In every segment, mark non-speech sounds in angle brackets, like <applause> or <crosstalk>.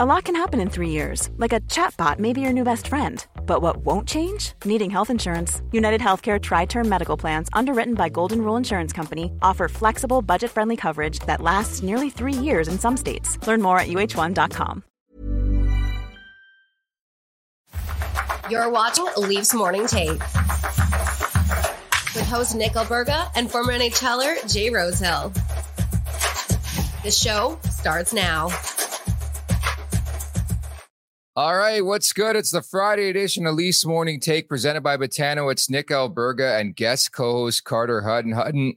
A lot can happen in three years, like a chatbot may be your new best friend. But what won't change? Needing health insurance. United Healthcare Tri Term Medical Plans, underwritten by Golden Rule Insurance Company, offer flexible, budget friendly coverage that lasts nearly three years in some states. Learn more at uh1.com. You're watching Leafs Morning Take with host Nick Alberga and former NHLer Jay Rosehill. The show starts now. All right, what's good? It's the Friday edition of Leafs Morning Take presented by Betano. It's Nick Alberga and guest co-host Carter Hutton. Hutton,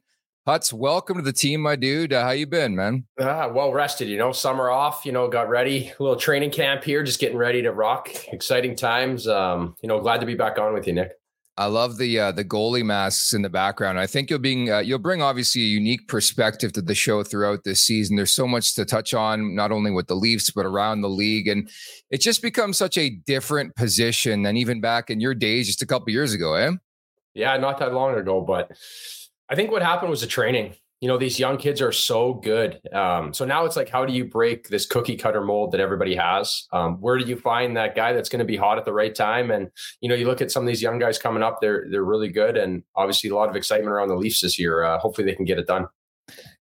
Huts, welcome to the team, my dude. Uh, how you been, man? Ah, well rested, you know, summer off, you know, got ready, a little training camp here, just getting ready to rock. Exciting times. Um, you know, glad to be back on with you, Nick. I love the uh, the goalie masks in the background. I think you'll being uh, you'll bring obviously a unique perspective to the show throughout this season. There's so much to touch on, not only with the Leafs but around the league, and it just becomes such a different position than even back in your days, just a couple years ago, eh? Yeah, not that long ago, but I think what happened was the training you know these young kids are so good um, so now it's like how do you break this cookie cutter mold that everybody has um, where do you find that guy that's going to be hot at the right time and you know you look at some of these young guys coming up they're they're really good and obviously a lot of excitement around the leafs this year uh, hopefully they can get it done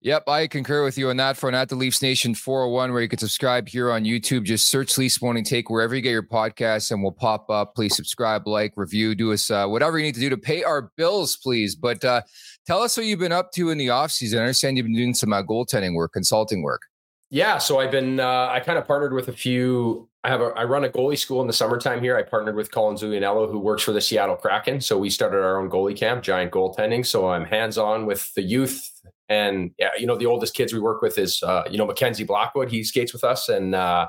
Yep, I concur with you on that front at the Leafs Nation 401, where you can subscribe here on YouTube. Just search Leafs Morning Take wherever you get your podcasts and we'll pop up. Please subscribe, like, review, do us uh, whatever you need to do to pay our bills, please. But uh, tell us what you've been up to in the offseason. I understand you've been doing some uh, goaltending work, consulting work. Yeah, so I've been uh, I kind of partnered with a few. I have a I run a goalie school in the summertime here. I partnered with Colin Zulianello, who works for the Seattle Kraken. So we started our own goalie camp, giant goaltending. So I'm hands on with the youth and yeah, you know, the oldest kids we work with is uh, you know Mackenzie Blackwood. He skates with us, and uh,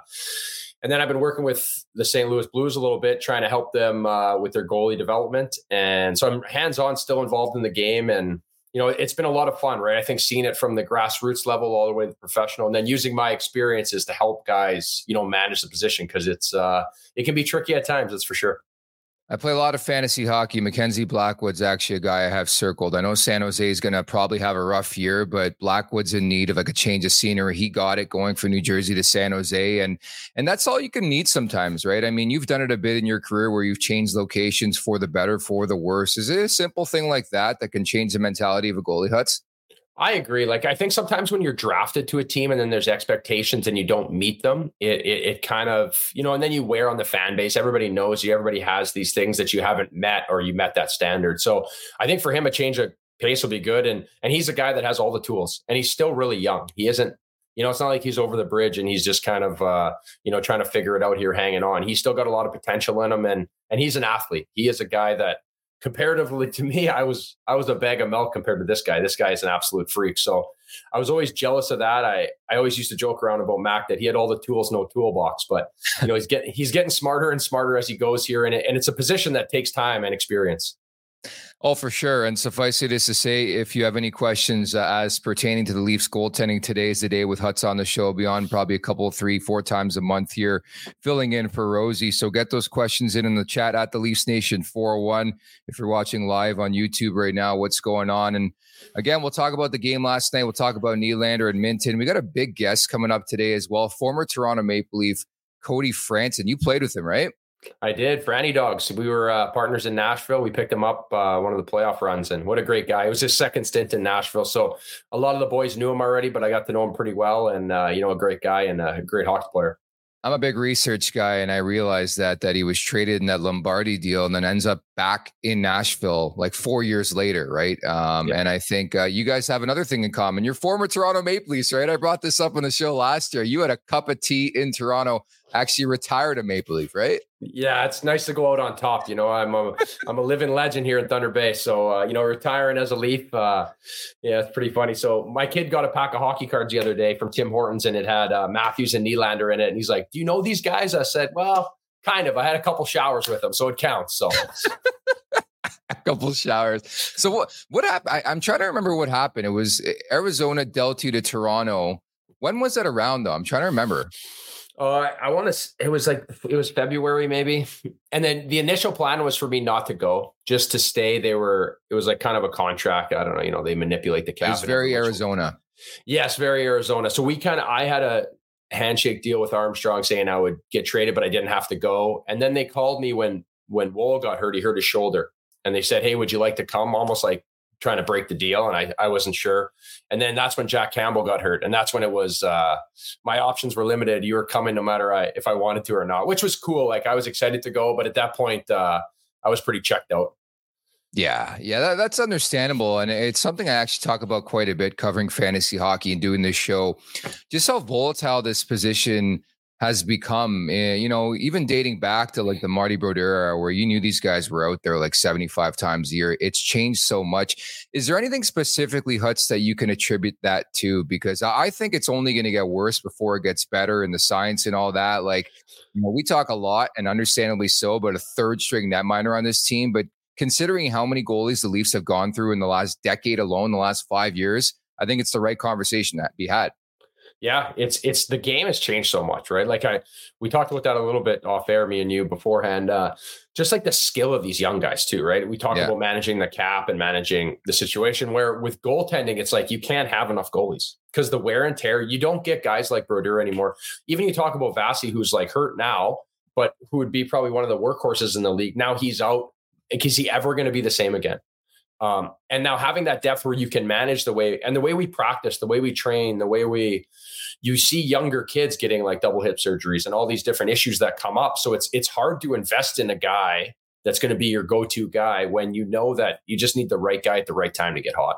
and then I've been working with the St. Louis Blues a little bit, trying to help them uh, with their goalie development. And so I'm hands on, still involved in the game, and you know, it's been a lot of fun, right? I think seeing it from the grassroots level all the way to the professional, and then using my experiences to help guys, you know, manage the position because it's uh, it can be tricky at times. That's for sure. I play a lot of fantasy hockey. Mackenzie Blackwood's actually a guy I have circled. I know San Jose is going to probably have a rough year, but Blackwood's in need of like a change of scenery. He got it going from New Jersey to San Jose, and and that's all you can need sometimes, right? I mean, you've done it a bit in your career where you've changed locations for the better, for the worse. Is it a simple thing like that that can change the mentality of a goalie, Huts? I agree. Like I think sometimes when you're drafted to a team and then there's expectations and you don't meet them, it, it, it kind of you know, and then you wear on the fan base. Everybody knows you. Everybody has these things that you haven't met or you met that standard. So I think for him a change of pace will be good. And and he's a guy that has all the tools and he's still really young. He isn't. You know, it's not like he's over the bridge and he's just kind of uh, you know trying to figure it out here, hanging on. He's still got a lot of potential in him, and and he's an athlete. He is a guy that comparatively to me, I was I was a bag of milk compared to this guy. This guy is an absolute freak. So I was always jealous of that. I I always used to joke around about Mac that he had all the tools, no toolbox. But you know, he's getting he's getting smarter and smarter as he goes here, and it, and it's a position that takes time and experience. Oh, for sure. And suffice it is to say, if you have any questions uh, as pertaining to the Leafs goaltending, today is the day with Huts on the show beyond probably a couple, three, four times a month here, filling in for Rosie. So get those questions in in the chat at the Leafs Nation 401. If you're watching live on YouTube right now, what's going on? And again, we'll talk about the game last night. We'll talk about Nylander and Minten. We got a big guest coming up today as well. Former Toronto Maple Leaf, Cody Franson. You played with him, right? I did. Franny Dogs. We were uh, partners in Nashville. We picked him up uh, one of the playoff runs, and what a great guy! It was his second stint in Nashville, so a lot of the boys knew him already, but I got to know him pretty well, and uh, you know, a great guy and a great hockey player. I'm a big research guy, and I realized that that he was traded in that Lombardi deal, and then ends up back in Nashville like four years later, right? Um, yeah. And I think uh, you guys have another thing in common. You're former Toronto Maple Leafs, right? I brought this up on the show last year. You had a cup of tea in Toronto actually retired a Maple Leaf, right? Yeah, it's nice to go out on top. You know, I'm a <laughs> I'm a living legend here in Thunder Bay. So uh, you know, retiring as a Leaf, uh, yeah, it's pretty funny. So my kid got a pack of hockey cards the other day from Tim Hortons, and it had uh, Matthews and Nylander in it. And he's like, "Do you know these guys?" I said, "Well, kind of. I had a couple showers with them, so it counts." So. <laughs> a couple showers. So what what happened? I, am trying to remember what happened. It was eh, Arizona dealt you to Toronto. When was that around though? I'm trying to remember. Uh, I want to. It was like it was February maybe, and then the initial plan was for me not to go, just to stay. They were. It was like kind of a contract. I don't know. You know, they manipulate the cap. It was very Arizona. Yes, very Arizona. So we kind of. I had a handshake deal with Armstrong saying I would get traded, but I didn't have to go. And then they called me when when Woll got hurt. He hurt his shoulder, and they said, "Hey, would you like to come?" Almost like trying to break the deal, and I I wasn't sure. And then that's when Jack Campbell got hurt, and that's when it was uh, my options were limited. You were coming no matter I, if I wanted to or not, which was cool. Like I was excited to go, but at that point, uh, I was pretty checked out. Yeah, yeah, that, that's understandable, and it's something I actually talk about quite a bit covering fantasy hockey and doing this show. Just how volatile this position has become, uh, you know, even dating back to like the Marty Brodeur era where you knew these guys were out there like 75 times a year. It's changed so much. Is there anything specifically, Huts, that you can attribute that to? Because I think it's only going to get worse before it gets better and the science and all that. Like, you know, we talk a lot and understandably so about a third string netminder on this team, but considering how many goalies the Leafs have gone through in the last decade alone, the last five years, I think it's the right conversation that be had. Yeah, it's it's the game has changed so much, right? Like I we talked about that a little bit off air, me and you beforehand. Uh, just like the skill of these young guys too, right? We talk yeah. about managing the cap and managing the situation where with goaltending, it's like you can't have enough goalies because the wear and tear, you don't get guys like Brodeur anymore. Even you talk about Vasi, who's like hurt now, but who would be probably one of the workhorses in the league. Now he's out. Is he ever going to be the same again? Um, and now having that depth where you can manage the way and the way we practice, the way we train, the way we you see younger kids getting like double hip surgeries and all these different issues that come up. So it's it's hard to invest in a guy that's going to be your go-to guy when you know that you just need the right guy at the right time to get hot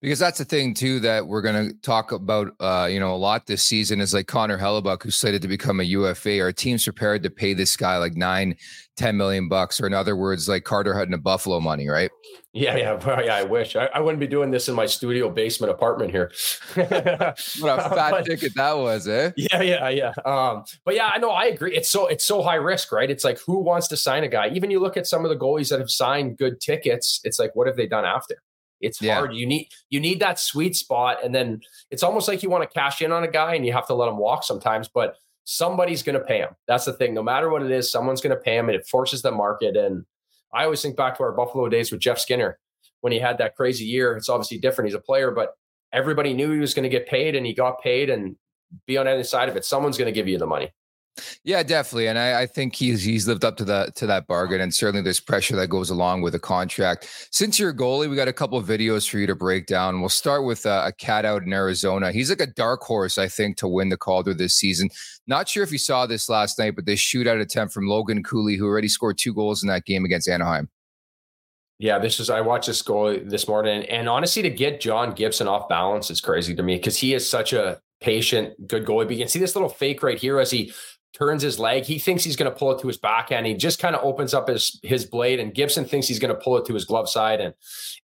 because that's the thing too that we're going to talk about uh, you know a lot this season is like connor Hellebuyck, who's slated to become a ufa our team's prepared to pay this guy like nine 10 million bucks? Or in other words like carter hutton a buffalo money right? Yeah yeah yeah i wish. I, I, wouldn't be doing this in my studio basement apartment here. <laughs> What a <laughs> fat but, ticket that was eh? Yeah yeah yeah. Um, but yeah i know i agree. It's so it's so high risk right? It's like who wants to sign a guy? Even you look at some of the goalies that have signed good tickets it's like what have they done after it's yeah. hard. You need you need that sweet spot, and then it's almost like you want to cash in on a guy, and you have to let him walk sometimes. But somebody's going to pay him. That's the thing. No matter what it is, someone's going to pay him, and it forces the market. And I always think back to our Buffalo days with Jeff Skinner when he had that crazy year. It's obviously different. He's a player, but everybody knew he was going to get paid, and he got paid, and be on any side of it. Someone's going to give you the money. Yeah, definitely, and I, I, think he's he's lived up to that to that bargain, and certainly there's pressure that goes along with a contract. Since you're a goalie, we got a couple of videos for you to break down. We'll start with a, a cat out in Arizona. He's like a dark horse, I think, to win the Calder this season. Not sure if you saw this last night, but this shootout attempt from Logan Cooley, who already scored two goals in that game against Anaheim. Yeah, this is I watched this goal this morning, and honestly, to get John Gibson off balance is crazy to me because he is such a patient, good goalie. But you can see this little fake right here as he turns his leg. He thinks he's going to pull it to his backhand. He just kind of opens up his his blade, and Gibson thinks he's going to pull it to his glove side, and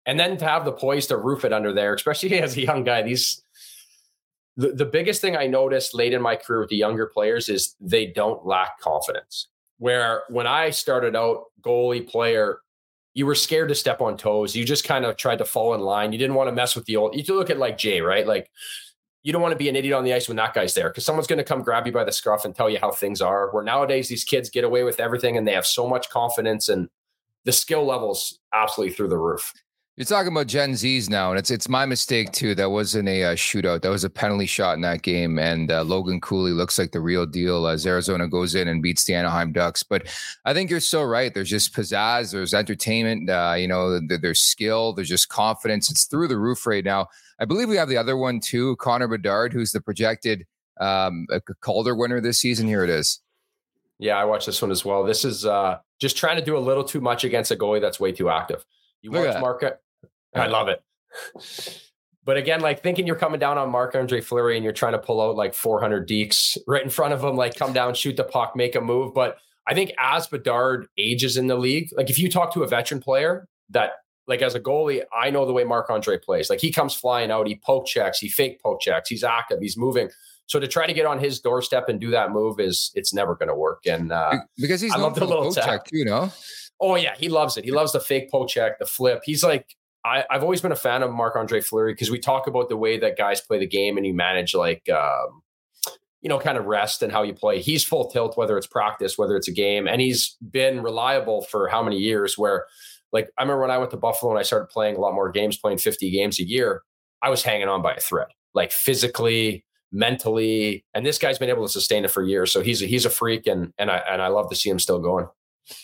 and then to have the poise to roof it under there, especially <laughs> as a young guy. These the, the biggest thing I noticed late in my career with the younger players is they don't lack confidence. Where when I started out goalie player, you were scared to step on toes. You just kind of tried to fall in line. You didn't want to mess with the old. You look at like Jay, right? Like you don't want to be an idiot on the ice when that guy's there because someone's going to come grab you by the scruff and tell you how things are. Where nowadays these kids get away with everything and they have so much confidence and the skill levels absolutely through the roof. You're talking about Gen Zs now, and it's it's my mistake too. That wasn't a uh, shootout. That was a penalty shot in that game, and uh, Logan Cooley looks like the real deal as Arizona goes in and beats the Anaheim Ducks. But I think you're so right. There's just pizzazz. There's entertainment. Uh, you know, there's skill. There's just confidence. It's through the roof right now. I believe we have the other one too, Connor Bedard, who's the projected um, Calder winner this season. Here it is. Yeah, I watched this one as well. This is uh, just trying to do a little too much against a goalie that's way too active. You Look watch Market. I love it. But again, like thinking you're coming down on Marc Andre Fleury and you're trying to pull out like 400 deeks right in front of him, like come down, shoot the puck, make a move. But I think as Bedard ages in the league, like if you talk to a veteran player that, like as a goalie, I know the way Mark Andre plays. Like he comes flying out, he poke checks, he fake poke checks, he's active, he's moving. So to try to get on his doorstep and do that move is it's never going to work. And uh, because he's I love the little check too, you know. Oh yeah, he loves it. He loves the fake poke check, the flip. He's like I, have always been a fan of Marc Andre Fleury because we talk about the way that guys play the game and you manage like um, you know kind of rest and how you play. He's full tilt whether it's practice, whether it's a game, and he's been reliable for how many years. Where like I remember when I went to Buffalo and I started playing a lot more games, playing 50 games a year, I was hanging on by a thread, like physically, mentally, and this guy's been able to sustain it for years. So he's a, he's a freak, and and I and I love to see him still going.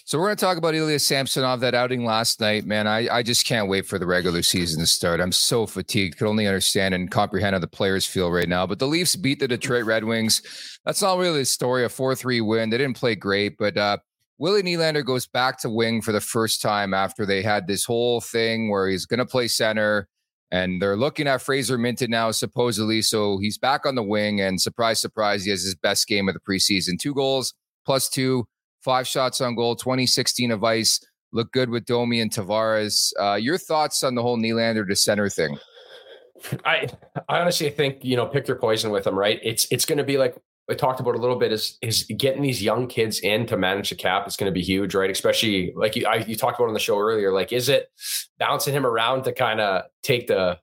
So we're going to talk about Ilya Samsonov, that outing last night, man. I, I just can't wait for the regular season to start. I'm so fatigued. Could only understand and comprehend how the players feel right now. But the Leafs beat the Detroit Red Wings. That's not really the story. A 4-3 win. They didn't play great, but uh, Willie Nylander goes back to wing for the first time after they had this whole thing where he's going to play center. And they're looking at Fraser Minten now, supposedly. So he's back on the wing. And surprise, surprise, he has his best game of the preseason. Two goals, plus two five shots on goal, 2016 of ice. Look good with Domi and Tavares. Uh, your thoughts on the whole Nylander to center thing? I I honestly think you know pick your poison with them, right? It's it's going to be like I talked about a little bit is is getting these young kids in to manage the cap is going to be huge, right? Especially like you I, you talked about on the show earlier. Like, is it bouncing him around to kind of take the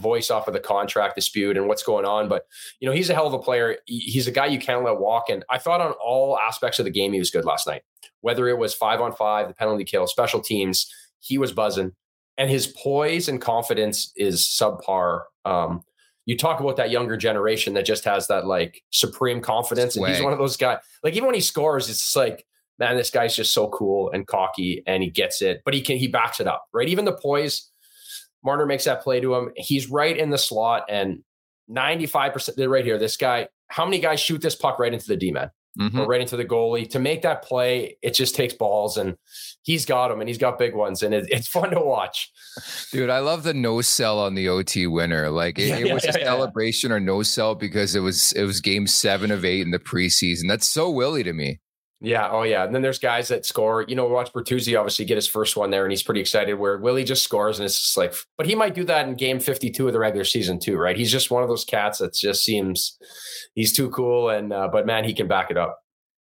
voice off of the contract dispute and what's going on. But you know, he's a hell of a player. He's a guy you can't let walk. And I thought on all aspects of the game he was good last night. Whether it was five on five, the penalty kill, special teams, he was buzzing. And his poise and confidence is subpar. Um, you talk about that younger generation that just has that like supreme confidence. Swag. And he's one of those guys. Like even when he scores, it's like, man, this guy's just so cool and cocky and he gets it, but he can he backs it up, right? Even the poise Marner makes that play to him. He's right in the slot and 95% right here. This guy, how many guys shoot this puck right into the D man mm-hmm. or right into the goalie? To make that play, it just takes balls and he's got them and he's got big ones and it, it's <laughs> fun to watch. Dude, I love the no sell on the OT winner. Like it, yeah, it was yeah, a yeah, celebration or no sell because it was it was game seven of eight in the preseason. That's so Willie to me. Yeah. Oh, yeah. And then there's guys that score. You know, watch Bertuzzi obviously get his first one there, and he's pretty excited. Where Willie just scores, and it's just like, but he might do that in Game 52 of the regular season too, right? He's just one of those cats that just seems he's too cool, and uh, but man, he can back it up.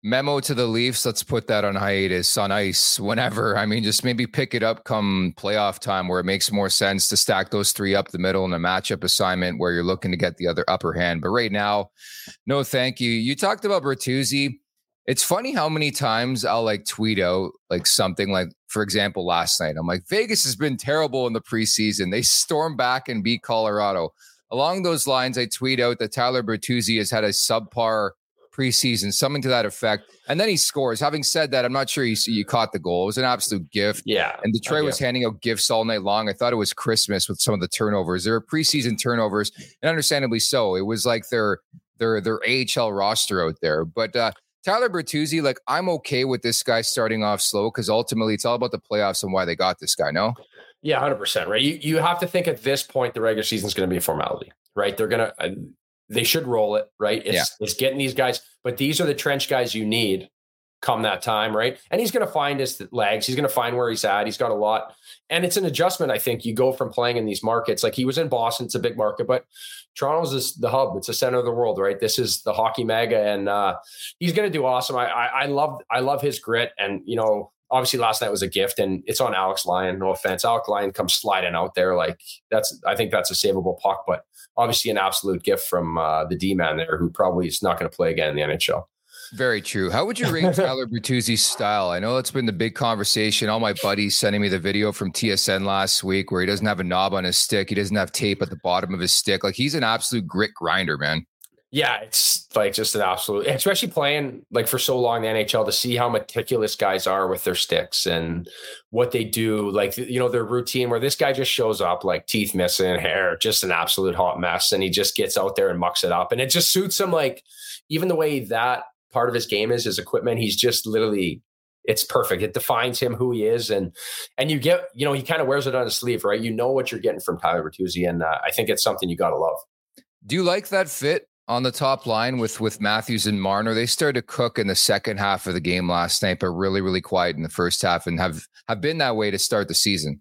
Memo to the Leafs: Let's put that on hiatus, on ice, whenever. I mean, just maybe pick it up come playoff time, where it makes more sense to stack those three up the middle in a matchup assignment where you're looking to get the other upper hand. But right now, no, thank you. You talked about Bertuzzi it's funny how many times I'll like tweet out like something like, for example, last night, I'm like, Vegas has been terrible in the preseason. They storm back and beat Colorado. Along those lines, I tweet out that Tyler Bertuzzi has had a subpar preseason, something to that effect. And then he scores. Having said that, I'm not sure you, you caught the goal. It was an absolute gift. Yeah. And Detroit was handing out gifts all night long. I thought it was Christmas with some of the turnovers. There were preseason turnovers, and understandably so. It was like their their their AHL roster out there. But uh, Tyler Bertuzzi, like I'm okay with this guy starting off slow because ultimately it's all about the playoffs and why they got this guy. No. Yeah, hundred percent. Right. You you have to think at this point the regular season is going to be a formality, right? They're gonna uh, they should roll it, right? It's yeah. it's getting these guys, but these are the trench guys you need come that time, right? And he's going to find his legs. He's going to find where he's at. He's got a lot, and it's an adjustment. I think you go from playing in these markets, like he was in Boston, it's a big market, but Toronto's is the hub. It's the center of the world, right? This is the hockey mega, and uh, he's going to do awesome. I, I I love I love his grit, and you know obviously last night was a gift and it's on Alex Lyon. No offense. Alex Lyon comes sliding out there. Like that's, I think that's a savable puck, but obviously an absolute gift from uh, the D man there who probably is not going to play again in the NHL. Very true. How would you rate <laughs> Tyler Bertuzzi's style? I know it's been the big conversation. All my buddies sending me the video from TSN last week where he doesn't have a knob on his stick. He doesn't have tape at the bottom of his stick. Like he's an absolute grit grinder, man. Yeah, it's like just an absolute, especially playing like for so long in the NHL to see how meticulous guys are with their sticks and what they do. Like, you know, their routine where this guy just shows up like teeth missing, hair, just an absolute hot mess. And he just gets out there and mucks it up. And it just suits him. Like, even the way that part of his game is his equipment, he's just literally it's perfect. It defines him who he is, and and you get you know he kind of wears it on his sleeve, right? You know what you're getting from Tyler Bertuzzi, and uh, I think it's something you got to love. Do you like that fit on the top line with with Matthews and Marner. They started to cook in the second half of the game last night, but really, really quiet in the first half, and have have been that way to start the season.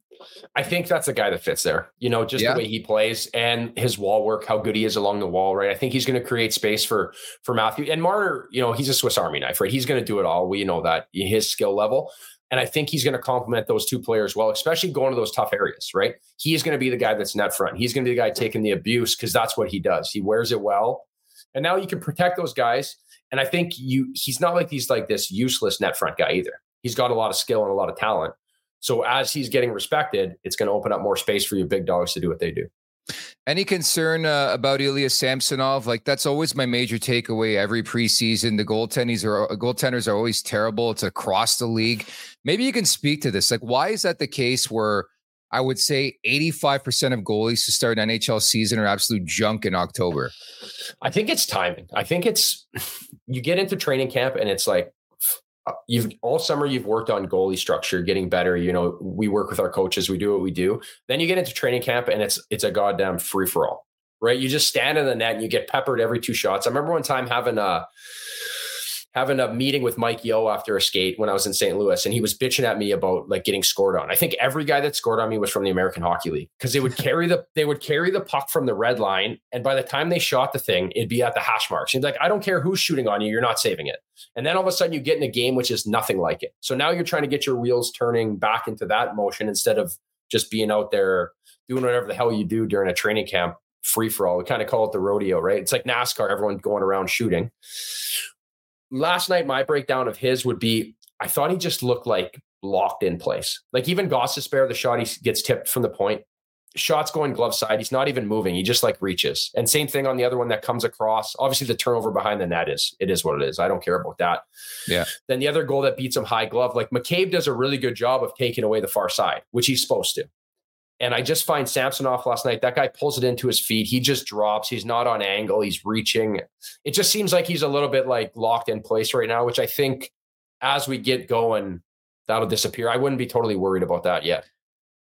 I think that's a guy that fits there. You know, just yeah. the way he plays and his wall work, how good he is along the wall, right? I think he's going to create space for for Matthew and Marner. You know, he's a Swiss Army knife, right? He's going to do it all. We know that his skill level. And I think he's going to complement those two players well, especially going to those tough areas, right? He's going to be the guy that's net front. He's going to be the guy taking the abuse because that's what he does. He wears it well. And now you can protect those guys. And I think you he's not like he's like this useless net front guy either. He's got a lot of skill and a lot of talent. So as he's getting respected, it's going to open up more space for your big dogs to do what they do. Any concern uh, about Ilya Samsonov? Like that's always my major takeaway every preseason. The goaltenders are goaltenders are always terrible. It's across the league. Maybe you can speak to this. Like, why is that the case? Where I would say 85% of goalies to start an NHL season are absolute junk in October. I think it's timing. I think it's <laughs> you get into training camp and it's like uh, Uh, you've all summer you've worked on goalie structure, getting better. You know, we work with our coaches, we do what we do. Then you get into training camp and it's it's a goddamn free for all. Right? You just stand in the net and you get peppered every two shots. I remember one time having a having a meeting with Mike Yeo after a skate when I was in St. Louis, and he was bitching at me about like getting scored on. I think every guy that scored on me was from the American Hockey League because they would <laughs> carry the they would carry the puck from the red line, and by the time they shot the thing, it'd be at the hash marks. He's like, I don't care who's shooting on you, you're not saving it. And then all of a sudden, you get in a game which is nothing like it. So now you're trying to get your wheels turning back into that motion instead of just being out there doing whatever the hell you do during a training camp free for all. We kind of call it the rodeo, right? It's like NASCAR, everyone going around shooting last night, my breakdown of his would be I thought he just looked like locked in place. Like even Gostisbehere, the shot he gets tipped from the point, shots going glove side. He's not even moving. He just like reaches. And same thing on the other one that comes across. Obviously, the turnover behind the net is it is what it is. I don't care about that. Yeah. Then the other goal that beats him high glove, like McCabe does a really good job of taking away the far side, which he's supposed to. And I just find Samsonov last night. That guy pulls it into his feet. He just drops. He's not on angle. He's reaching. It just seems like he's a little bit like locked in place right now, which I think as we get going, that'll disappear. I wouldn't be totally worried about that yet.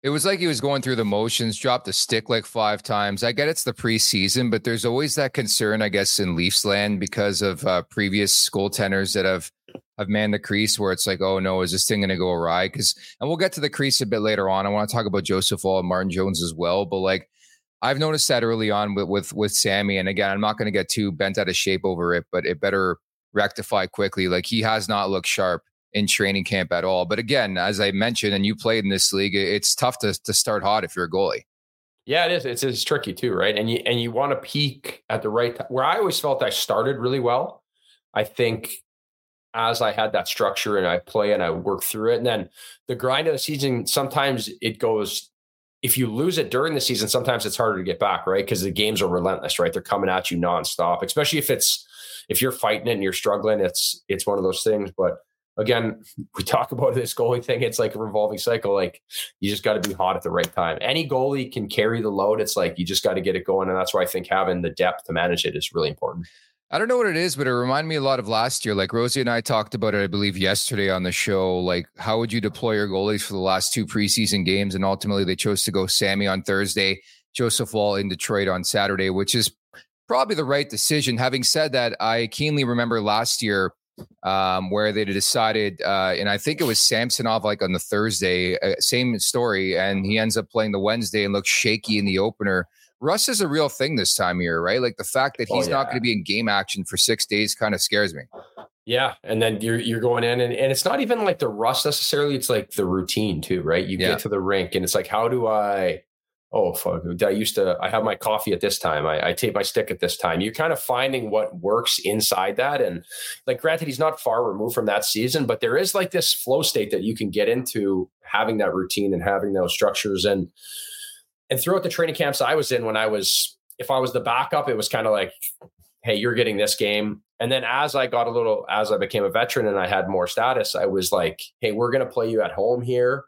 It was like he was going through the motions, dropped the stick like five times. I get it's the preseason, but there's always that concern, I guess, in Leafs land because of uh, previous goaltenders that have have manned the crease where it's like, oh no, is this thing going to go awry? Because, and we'll get to the crease a bit later on. I want to talk about Joseph Woll and Martin Jones as well. But like, I've noticed that early on with with with Sammy, and again, I'm not going to get too bent out of shape over it, but it better rectify quickly. Like he has not looked sharp in training camp at all. But again, as I mentioned, and you played in this league, it's tough to to start hot if you're a goalie. Yeah, it is. It's, it's tricky too, right? And you and you want to peak at the right time. Where I always felt I started really well. I think as I had that structure and I play and I work through it. And then the grind of the season, sometimes it goes, if you lose it during the season, sometimes it's harder to get back, right? Because the games are relentless, right? They're coming at you nonstop, especially if it's, if you're fighting it and you're struggling, it's, it's one of those things. But again, <laughs> we talk about this goalie thing. It's like a revolving cycle. Like you just got to be hot at the right time. Any goalie can carry the load. It's like you just got to get it going. And that's why I think having the depth to manage it is really important. I don't know what it is, but it reminded me a lot of last year. Like Rosie and I talked about it, I believe, yesterday on the show. Like, how would you deploy your goalies for the last two preseason games? And ultimately, they chose to go Sammy on Thursday, Joseph Woll in Detroit on Saturday, which is probably the right decision. Having said that, I keenly remember last year um, where they decided, uh, and I think it was Samsonov like on the Thursday, uh, same story, and he ends up playing the Wednesday and looks shaky in the opener. Russ is a real thing this time of year, right? Like the fact that oh, he's oh, yeah. not going to be in game action for six days kind of scares me. Yeah, and then you're you're going in, and, and it's not even like the rust necessarily. It's like the routine too, right? You yeah. get to the rink, and it's like, how do I? Oh fuck! I used to. I have my coffee at this time. I, I tape my stick at this time. You're kind of finding what works inside that, and like, granted, he's not far removed from that season, but there is like this flow state that you can get into having that routine and having those structures, and and throughout the training camps I was in when I was, if I was the backup, it was kind of like, hey, you're getting this game and then as I got a little, as I became a veteran and I had more status, I was like, hey, we're going to play you at home here.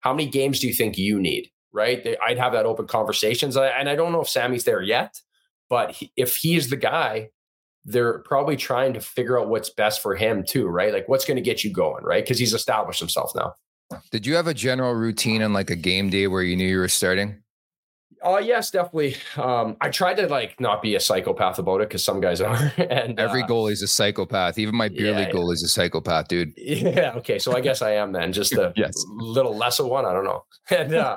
How many games do you think you need? Right. I'd have that open conversations. And I don't know if Sammy's there yet, but if he's the guy, they're probably trying to figure out what's best for him too, right? Like what's going to get you going, right? Because he's established himself now. Did you have a general routine on like a game day where you knew you were starting? Oh yes, definitely. Um, I tried to like not be a psychopath about it because some guys <laughs> are. and every uh, goal is a psychopath. Even my beer yeah, league is a psychopath, dude. <laughs> Yeah. Okay. So I guess I am then. Just a <laughs> yes. little less of one. I don't know. And uh,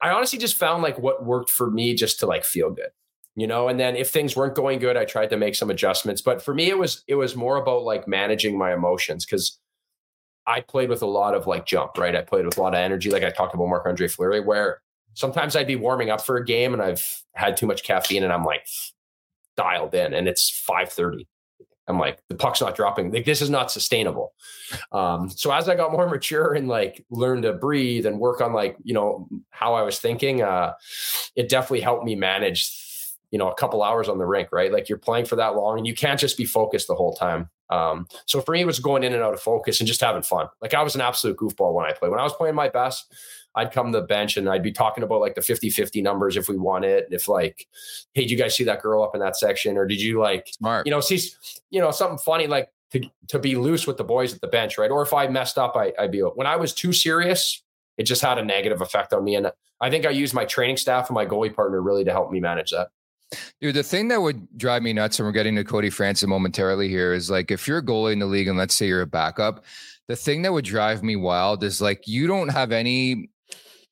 I honestly just found like what worked for me just to like feel good, you know. And then if things weren't going good, I tried to make some adjustments. But for me, it was it was more about like managing my emotions because. I played with a lot of like jump, right? I played with a lot of energy, like I talked about Marc Andre Fleury, where sometimes I'd be warming up for a game and I've had too much caffeine and I'm like dialed in and it's 5:30. I'm like the puck's not dropping. Like this is not sustainable. Um, so as I got more mature and like learned to breathe and work on like you know how I was thinking, uh, it definitely helped me manage you know a couple hours on the rink. Right, like you're playing for that long and you can't just be focused the whole time. Um, so for me, it was going in and out of focus and just having fun. Like I was an absolute goofball when I played. When I was playing my best, I'd come to the bench and I'd be talking about like the 50 50 numbers if we won it. And If like, hey, did you guys see that girl up in that section? Or did you like, Smart. you know, see, you know, something funny like to, to be loose with the boys at the bench, right? Or if I messed up, I, I'd be, when I was too serious, it just had a negative effect on me. And I think I used my training staff and my goalie partner really to help me manage that. Dude, the thing that would drive me nuts, and we're getting to Cody Franson momentarily here, is like if you're a goalie in the league and let's say you're a backup, the thing that would drive me wild is like you don't have any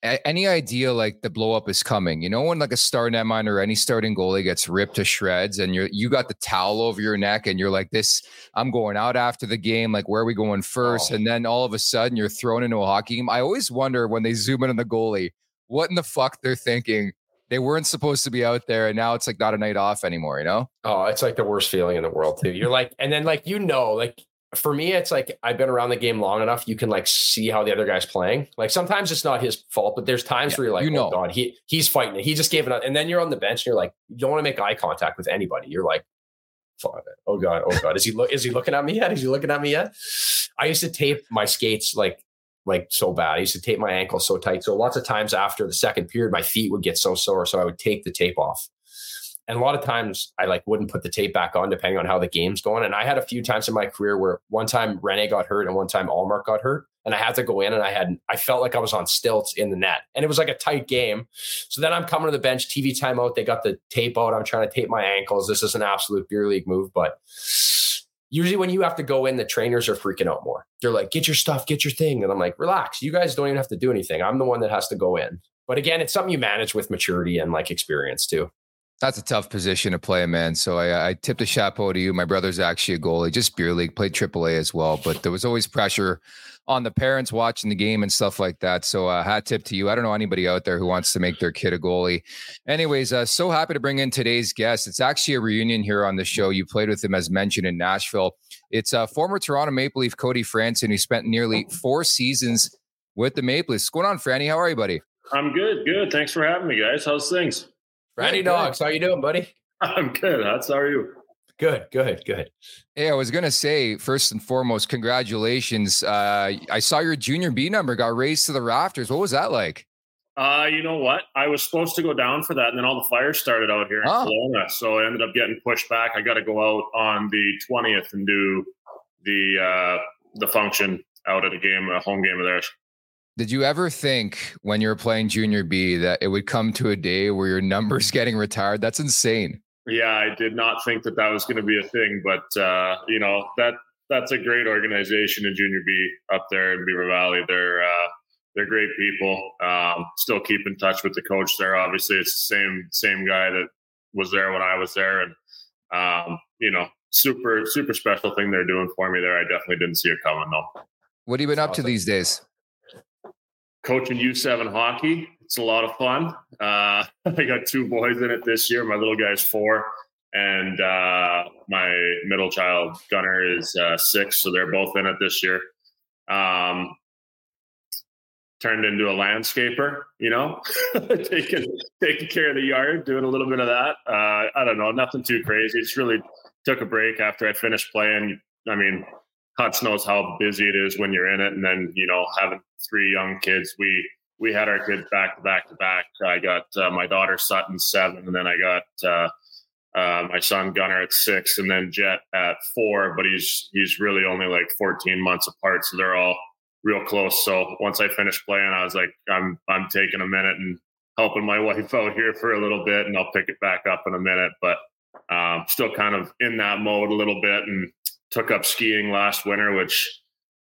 any idea like the blow up is coming? You know, when like a star netminder or any starting goalie gets ripped to shreds and you're you got the towel over your neck and you're like, this, I'm going out after the game. Like, where are we going first? Oh. And then all of a sudden you're thrown into a hockey game. I always wonder when they zoom in on the goalie, what in the fuck they're thinking. They weren't supposed to be out there, and now it's like not a night off anymore, you know? Oh, it's like the worst feeling in the world, too. You're like, and then like you know, like for me, it's like I've been around the game long enough. You can like see how the other guy's playing. Like sometimes it's not his fault, but there's times yeah, where you're like, you oh know, oh God, he he's fighting it. He just gave it up. And then you're on the bench and you're like, you don't want to make eye contact with anybody. You're like, oh God, oh God. Is he look is he looking at me yet? Is he looking at me yet? I used to tape my skates like like so bad. I used to tape my ankles so tight. So lots of times after the second period, my feet would get so sore. So I would take the tape off. And a lot of times I like wouldn't put the tape back on depending on how the game's going. And I had a few times in my career where one time Rene got hurt and one time Ullmark got hurt. And I had to go in and I had I felt like I was on stilts in the net. And it was like a tight game. So then I'm coming to the bench, TV timeout. They got the tape out. I'm trying to tape my ankles. This is an absolute beer league move. But usually when you have to go in, the trainers are freaking out more. They're like, get your stuff, get your thing. And I'm like, relax. You guys don't even have to do anything. I'm the one that has to go in. But again, it's something you manage with maturity and like experience too. That's a tough position to play, man. So I, I tipped a chapeau to you. My brother's actually a goalie, just beer league, played AAA as well. But there was always pressure on the parents watching the game and stuff like that. So uh, hat tip to you. I don't know anybody out there who wants to make their kid a goalie. Anyways, uh, so happy to bring in today's guest. It's actually a reunion here on the show. You played with him as mentioned in Nashville. It's uh, former Toronto Maple Leaf Cody Franson, who spent nearly four seasons with the Maple Leafs. What's going on, Franny? How are you, buddy? I'm good. Good. Thanks for having me, guys. How's things? Randy Dogs, how you doing, buddy? I'm good. How are you? Good, good, good. Hey, I was gonna say first and foremost, congratulations. Uh, I saw your junior B number got raised to the rafters. What was that like? Uh, you know what? I was supposed to go down for that, and then all the fires started out here in oh. Kelowna, so I ended up getting pushed back. I got to go out on the twentieth and do the uh, the function out at a game, a home game of theirs. Did you ever think when you were playing junior B that it would come to a day where your number's <laughs> getting retired? That's insane. Yeah, I did not think that that was going to be a thing, but uh, you know that that's a great organization in junior B up there in Beaver Valley. They're uh, they're great people. Um, still keep in touch with the coach there. Obviously, it's the same same guy that was there when I was there, and um, you know super super special thing they're doing for me there. I definitely didn't see it coming though. What have you been up to these days? Coaching U7 hockey. It's a lot of fun. Uh, <laughs> I got two boys in it this year. My little guy's four, and uh, my middle child Gunner is uh, six, so they're both in it this year. Um, turned into a landscaper, you know, <laughs> taking taking care of the yard, doing a little bit of that. Uh, I don't know, nothing too crazy. It's really took a break after I finished playing. I mean, Huts knows how busy it is when you're in it, and then you know having three young kids. We we had our kids back to back to back. I got uh, my daughter Sutton seven, and then I got uh, uh, my son Gunner at six, and then Jet at four. But he's he's really only like 14 months apart, so they're all real close. So once I finished playing, I was like, I'm I'm taking a minute and helping my <laughs> wife out here for a little bit, and I'll pick it back up in a minute. But um, still kind of in that mode a little bit, and took up skiing last winter, which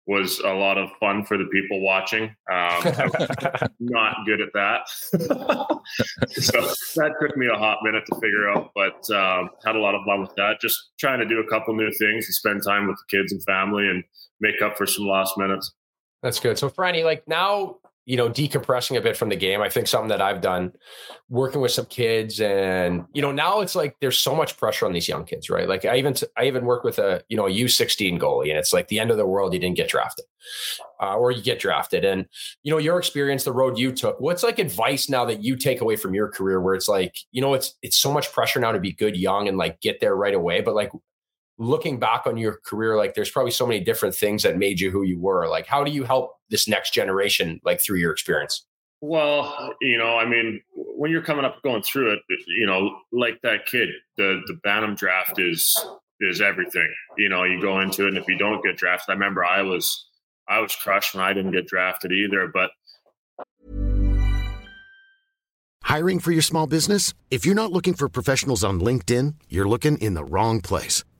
was a lot of fun for the people watching. Um, <laughs> not good at that. <laughs> so that took me a hot minute to figure out, but um, had a lot of fun with that. Just trying to do a couple new things and spend time with the kids and family and make up for some lost minutes. That's good. So, Franny, like now you know, decompressing a bit from the game. I think something that I've done working with some kids and, you know, now it's like there's so much pressure on these young kids, right? Like I even, I even work with a, you know, a U16 goalie and it's like the end of the world. You didn't get drafted uh, or you get drafted. And, you know, your experience, the road you took, what's like advice now that you take away from your career where it's like, you know, it's, it's so much pressure now to be good young and like get there right away. But like, looking back on your career like there's probably so many different things that made you who you were. Like how do you help this next generation like through your experience? Well you know i mean when you're coming up going through it you know like that kid the the bantam draft is is everything. You know you go into it and if you don't get drafted i remember i was i was crushed when i didn't get drafted either but hiring for your small business? If you're not looking for professionals on linkedin you're looking in the wrong place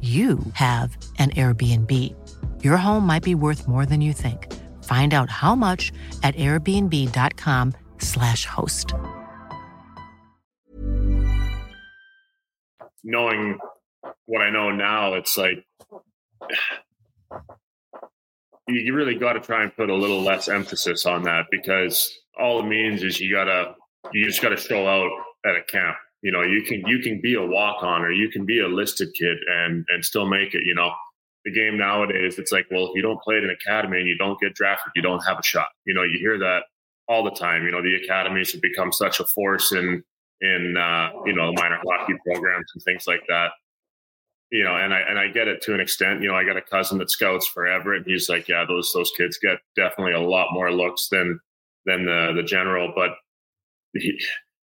you have an Airbnb. Your home might be worth more than you think. Find out how much at airbnb.com/slash host. Knowing what I know now, it's like you really got to try and put a little less emphasis on that because all it means is you gotta you just gotta show out at a camp you know you can you can be a walk on or you can be a listed kid and and still make it you know. The game nowadays it's like well if you don't play at an academy and you don't get drafted you don't have a shot. You know you hear that all the time you know the academies have become such a force in in uh, you know minor hockey programs and things like that. You know and i and i get it to an extent. You know i got a cousin that scouts for everett and he's like yeah those those kids get definitely a lot more looks than than the the general but he,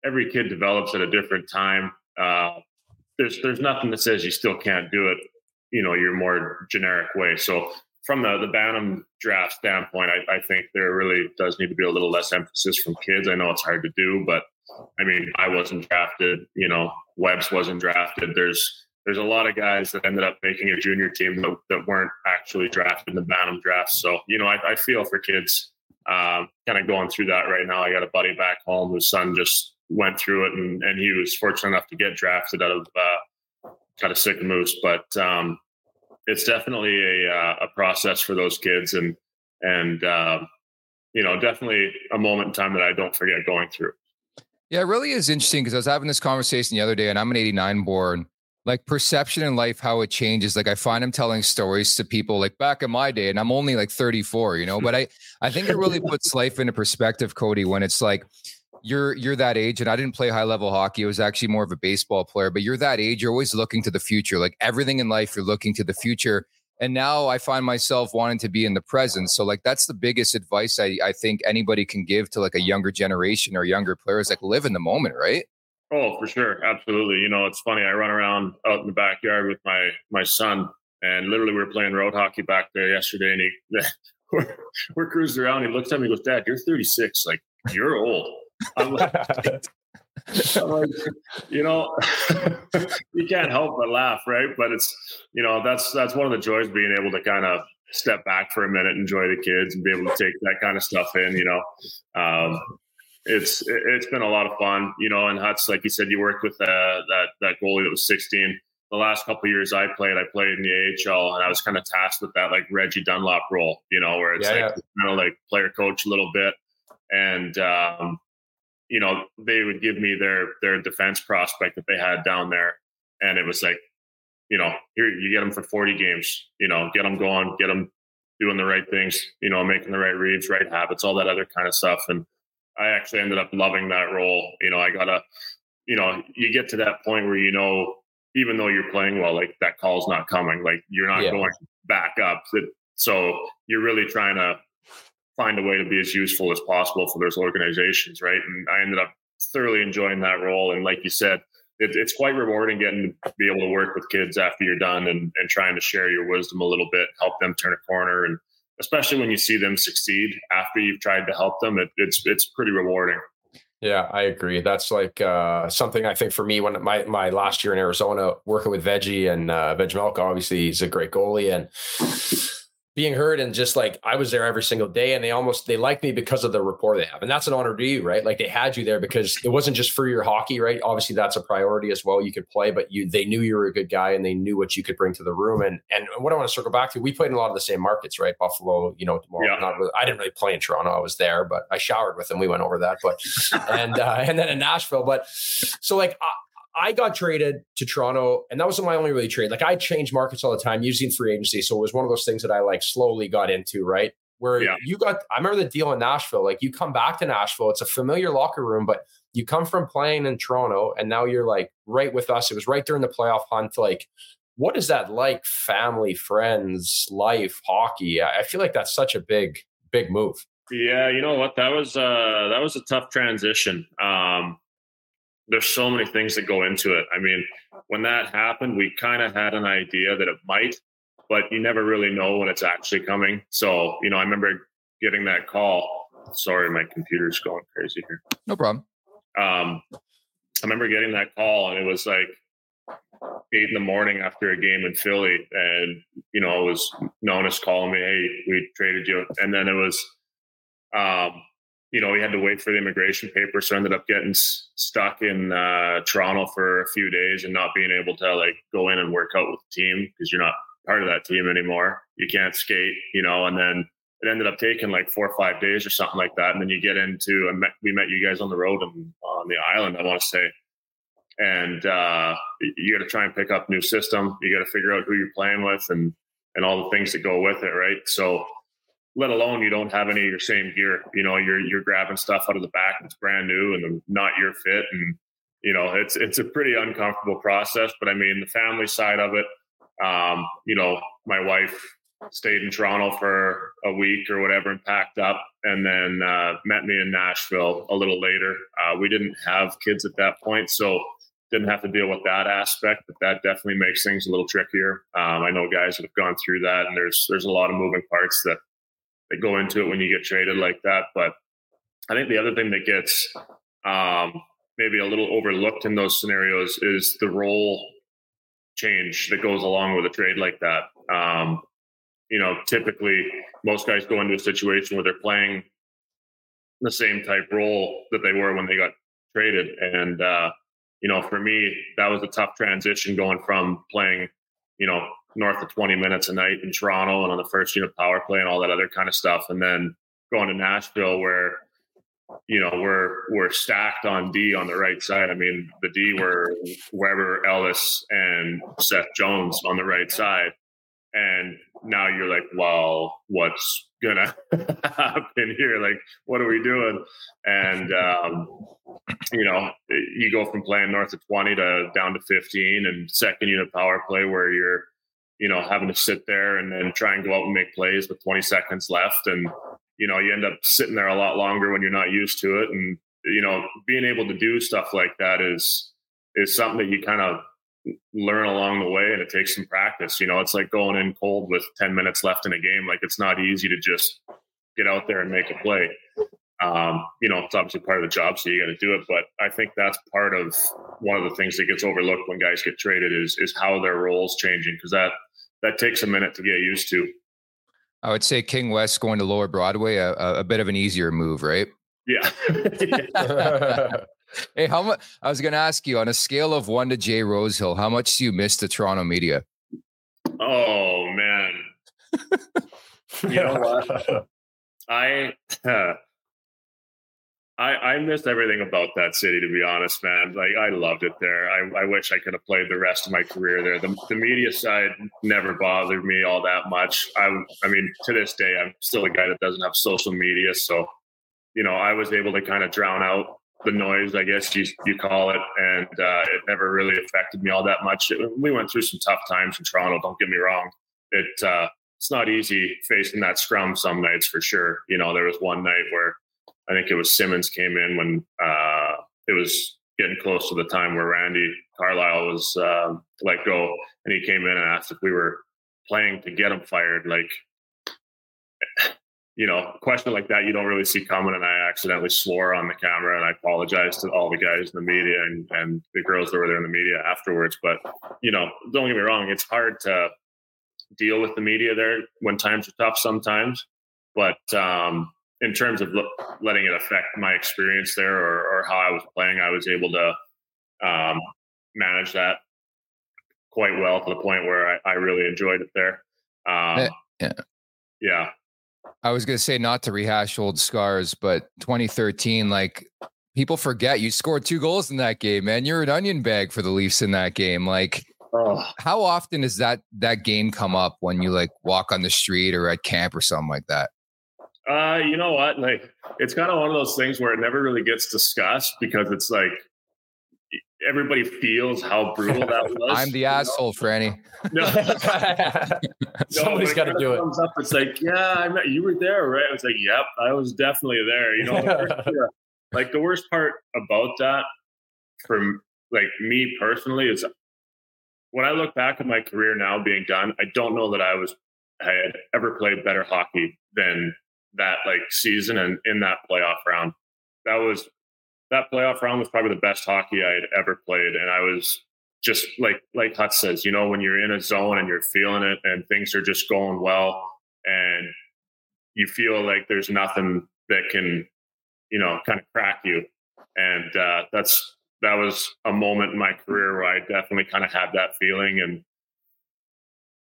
every kid develops at a different time. Uh, there's there's nothing that says you still can't do it. You know, your more generic way. So from the the Bantam draft standpoint, I, I think there really does need to be a little less emphasis from kids. I know it's hard to do, but I mean, I wasn't drafted. You know, Webbs wasn't drafted. There's there's a lot of guys that ended up making a junior team that, that weren't actually drafted in the Bantam draft. So, you know, I, I feel for kids um, kind of going through that right now. I got a buddy back home whose son just went through it and, and he was fortunate enough to get drafted out of uh, kind of Sicamous. But um, it's definitely a, uh, a process for those kids and, and, uh, you know, definitely a moment in time that I don't forget going through. Yeah, it really is interesting because I was having this conversation the other day, and I'm an 89 born. Like perception in life, how it changes. Like I find him telling stories to people like back in my day, and I'm only like 34, you know. But I, I think it really <laughs> puts life into perspective, Cody, when it's like you're you're that age, and I didn't play high level hockey. I was actually more of a baseball player, but you're that age. You're always looking to the future. Like everything in life, you're looking to the future and now i find myself wanting to be in the present so like that's the biggest advice i, I think anybody can give to like a younger generation or younger players like live in the moment right oh for sure absolutely you know it's funny i run around out in the backyard with my my son and literally we were playing road hockey back there yesterday and he <laughs> we're, we're cruising around he looks at me and goes dad you're 36 like you're old <laughs> I'm like, like, you know, <laughs> you can't help but laugh, right? But it's, you know, that's that's one of the joys being able to kind of step back for a minute, enjoy the kids, and be able to take that kind of stuff in. You know, um, it's it's been a lot of fun. You know, and Huts, like you said, you worked with uh, that that goalie that was 16. The last couple years I played, I played in the AHL, and I was kind of tasked with that like Reggie Dunlop role. You know, where it's yeah, like yeah. kind of like player coach a little bit, and um, you know, they would give me their their defense prospect that they had down there, and it was like, you know, here you get them for forty games, you know, get them going, get them doing the right things, you know, making the right reads, right habits, all that other kind of stuff, and I actually ended up loving that role. You know, I gotta, you know, you get to that point where you know, even though you're playing well, like that call's not coming, like you're not yeah. going back up. So you're really trying to find a way to be as useful as possible for those organizations, right? And I ended up thoroughly enjoying that role. And like you said, it, it's quite rewarding getting to be able to work with kids after you're done and, and trying to share your wisdom a little bit, help them turn a corner, and especially when you see them succeed after you've tried to help them, it, it's it's pretty rewarding. Yeah, I agree. That's like uh, something I think for me when my my last year in Arizona working with Veggie and uh, Vejmelka, obviously he's a great goalie and being heard and just like I was there every single day and they almost they like me because of the rapport they have. And that's an honor to you, right? Like they had you there because it wasn't just for your hockey, right? Obviously that's a priority as well. You could play, but you they knew you were a good guy and they knew what you could bring to the room. And and what I want to circle back to, we played in a lot of the same markets, right? Buffalo, you know, tomorrow. Yeah. Not really, I didn't really play in Toronto. I was there, but I showered with them. We went over that. But and uh, <laughs> and then in Nashville. But so like I got traded to Toronto, and that wasn't my only really trade. Like I changed markets all the time using free agency, so it was one of those things that I like slowly got into. Right, where yeah. you got, I remember the deal in Nashville. Like you come back to Nashville, it's a familiar locker room, but you come from playing in Toronto, and now you're like right with us. It was right during the playoff hunt. Like, what is that like? Family, friends, life, hockey. I feel like that's such a big, big move. Yeah, you know what? That was uh that was a tough transition. Um there's so many things that go into it. I mean, when that happened, we kind of had an idea that it might, but you never really know when it's actually coming. So, you know, I remember getting that call. Sorry, my computer's going crazy here. No problem. Um, I remember getting that call, and it was like eight in the morning after a game in Philly, and you know, it was Nonis calling me, "Hey, we traded you," and then it was um, you know, we had to wait for the immigration papers. So I ended up getting s- stuck in uh, Toronto for a few days and not being able to like go in and work out with the team because you're not part of that team anymore. You can't skate, you know, and then it ended up taking like four or five days or something like that. And then you get into, and we met you guys on the road and on the island, I want to say. And uh, you got to try and pick up new system. You got to figure out who you're playing with and, and all the things that go with it. Right. So let alone you don't have any of your same gear. You know, you're you're grabbing stuff out of the back that's brand new and not your fit, and you know it's it's a pretty uncomfortable process. But I mean, the family side of it, um, you know, my wife stayed in Toronto for a week or whatever and packed up, and then uh, met me in Nashville a little later. Uh, we didn't have kids at that point, so didn't have to deal with that aspect, but that definitely makes things a little trickier. Um, I know guys that have gone through that, and there's there's a lot of moving parts that that go into it when you get traded like that. But I think the other thing that gets um, maybe a little overlooked in those scenarios is the role change that goes along with a trade like that. Um, you know, typically most guys go into a situation where they're playing the same type role that they were when they got traded. And, uh, you know, for me, that was a tough transition going from playing, you know, north of 20 minutes a night in Toronto and on the first unit power play and all that other kind of stuff. And then going to Nashville where, you know, we're we're stacked on D on the right side. I mean, the D were Weber, Ellis, and Seth Jones on the right side. And now you're like, well, what's gonna <laughs> happen here? Like, what are we doing? And um, you know, you go from playing north of 20 to down to 15 and second unit power play where you're, you know, having to sit there and then try and go out and make plays with 20 seconds left. And, you know, you end up sitting there a lot longer when you're not used to it. And, you know, being able to do stuff like that is is something that you kind of learn along the way and it takes some practice. You know, it's like going in cold with 10 minutes left in a game. Like it's not easy to just get out there and make a play. Um, you know, it's obviously part of the job, so you got to do it. But I think that's part of one of the things that gets overlooked when guys get traded is is how their roles changing because that that takes a minute to get used to. I would say King West going to Lower Broadway a, a bit of an easier move, right? Yeah. <laughs> hey, how much? I was going to ask you on a scale of one to Jay Rosehill, how much do you miss the Toronto media? Oh man, <laughs> you know what? <laughs> I. Uh, I, I missed everything about that city, to be honest, man. Like I loved it there. I, I wish I could have played the rest of my career there. The, the media side never bothered me all that much. I, I mean, to this day, I'm still a guy that doesn't have social media, so you know, I was able to kind of drown out the noise, I guess you you call it, and uh, it never really affected me all that much. It, we went through some tough times in Toronto. Don't get me wrong. It uh, it's not easy facing that scrum some nights for sure. You know, there was one night where I think it was Simmons came in when uh, it was getting close to the time where Randy Carlyle was uh, let go, and he came in and asked if we were playing to get him fired. Like, you know, a question like that you don't really see coming, and I accidentally swore on the camera, and I apologized to all the guys in the media and and the girls that were there in the media afterwards. But you know, don't get me wrong, it's hard to deal with the media there when times are tough sometimes, but um, in terms of letting it affect my experience there or, or, how I was playing, I was able to um, manage that quite well to the point where I, I really enjoyed it there. Um, yeah. Yeah. I was going to say not to rehash old scars, but 2013, like people forget you scored two goals in that game, man. You're an onion bag for the Leafs in that game. Like, oh. how often does that that game come up when you like walk on the street or at camp or something like that? Uh, you know what? Like, it's kind of one of those things where it never really gets discussed because it's like everybody feels how brutal that <laughs> was. I'm the asshole, know? Franny. No, <laughs> <laughs> somebody's got to do it. Comes up, it's like, yeah, I met you were there, right? It's like, yep, I was definitely there. You know, like the worst part about that, for like me personally, is when I look back at my career now being done, I don't know that I was I had ever played better hockey than that like season and in that playoff round. That was that playoff round was probably the best hockey I had ever played, and I was just like like Hut says, you know, when you're in a zone and you're feeling it and things are just going well, and you feel like there's nothing that can, you know, kind of crack you, and uh, that's that was a moment in my career where I definitely kind of had that feeling and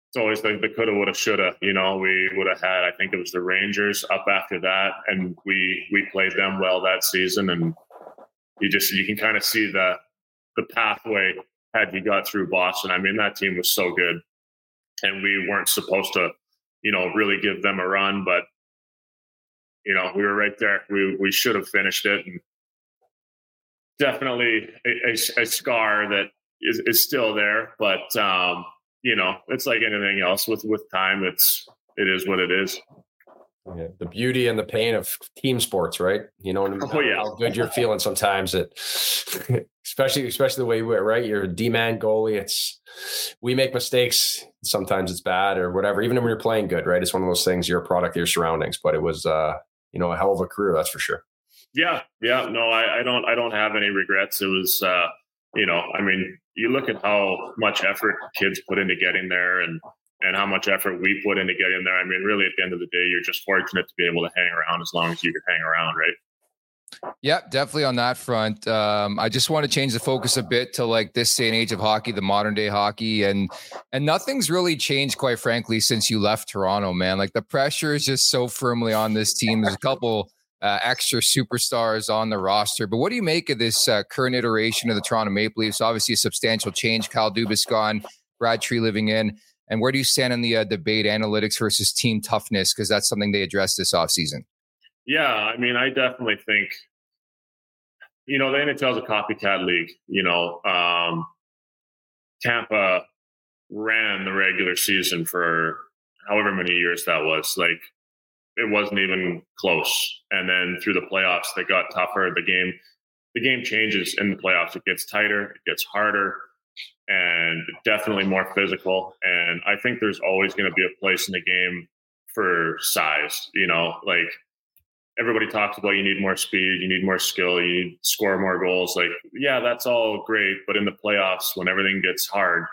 it's always like the coulda, woulda, shoulda. You know, we would have had. I think it was the Rangers up after that, and we we played them well that season, and you just you can kind of see the the pathway had you got through Boston. I mean, that team was so good, and we weren't supposed to, you know, really give them a run, but you know, we were right there. We we should have finished it, and definitely a, a, a scar that is, is still there, but. um you know, it's like anything else with with time. It's it is what it is. Yeah, the beauty and the pain of team sports, right? You know, <laughs> oh, yeah. how good you're feeling sometimes. It, <laughs> especially especially the way we're right. You're a D man goalie. It's we make mistakes. Sometimes it's bad or whatever. Even when you're playing good, right? It's one of those things. You're a product of your surroundings. But it was, uh, you know, a hell of a career. That's for sure. Yeah, yeah. No, I, I don't. I don't have any regrets. It was. uh you know, I mean, you look at how much effort kids put into getting there and and how much effort we put into getting there. I mean, really, at the end of the day, you're just fortunate to be able to hang around as long as you can hang around, right? Yep, definitely on that front. Um, I just want to change the focus a bit to like this day and age of hockey, the modern day hockey, and and nothing's really changed, quite frankly, since you left Toronto, man. Like the pressure is just so firmly on this team. There's a couple uh, extra superstars on the roster, but what do you make of this uh, current iteration of the Toronto Maple Leafs? Obviously, a substantial change. Kyle Dubas gone, Brad Treliving in, and where do you stand in the uh, debate analytics versus team toughness? Because that's something they addressed this offseason. Yeah, I mean, I definitely think, you know, the NHL is a copycat league. You know, um, Tampa ran the regular season for however many years that was. Like, it wasn't even close. And then through the playoffs, they got tougher. The game, the game changes in the playoffs. It gets tighter. It gets harder and definitely more physical. And I think there's always going to be a place in the game for size. You know, like everybody talks about you need more speed, you need more skill, you need score more goals. Like, yeah, that's all great. But in the playoffs, when everything gets hard,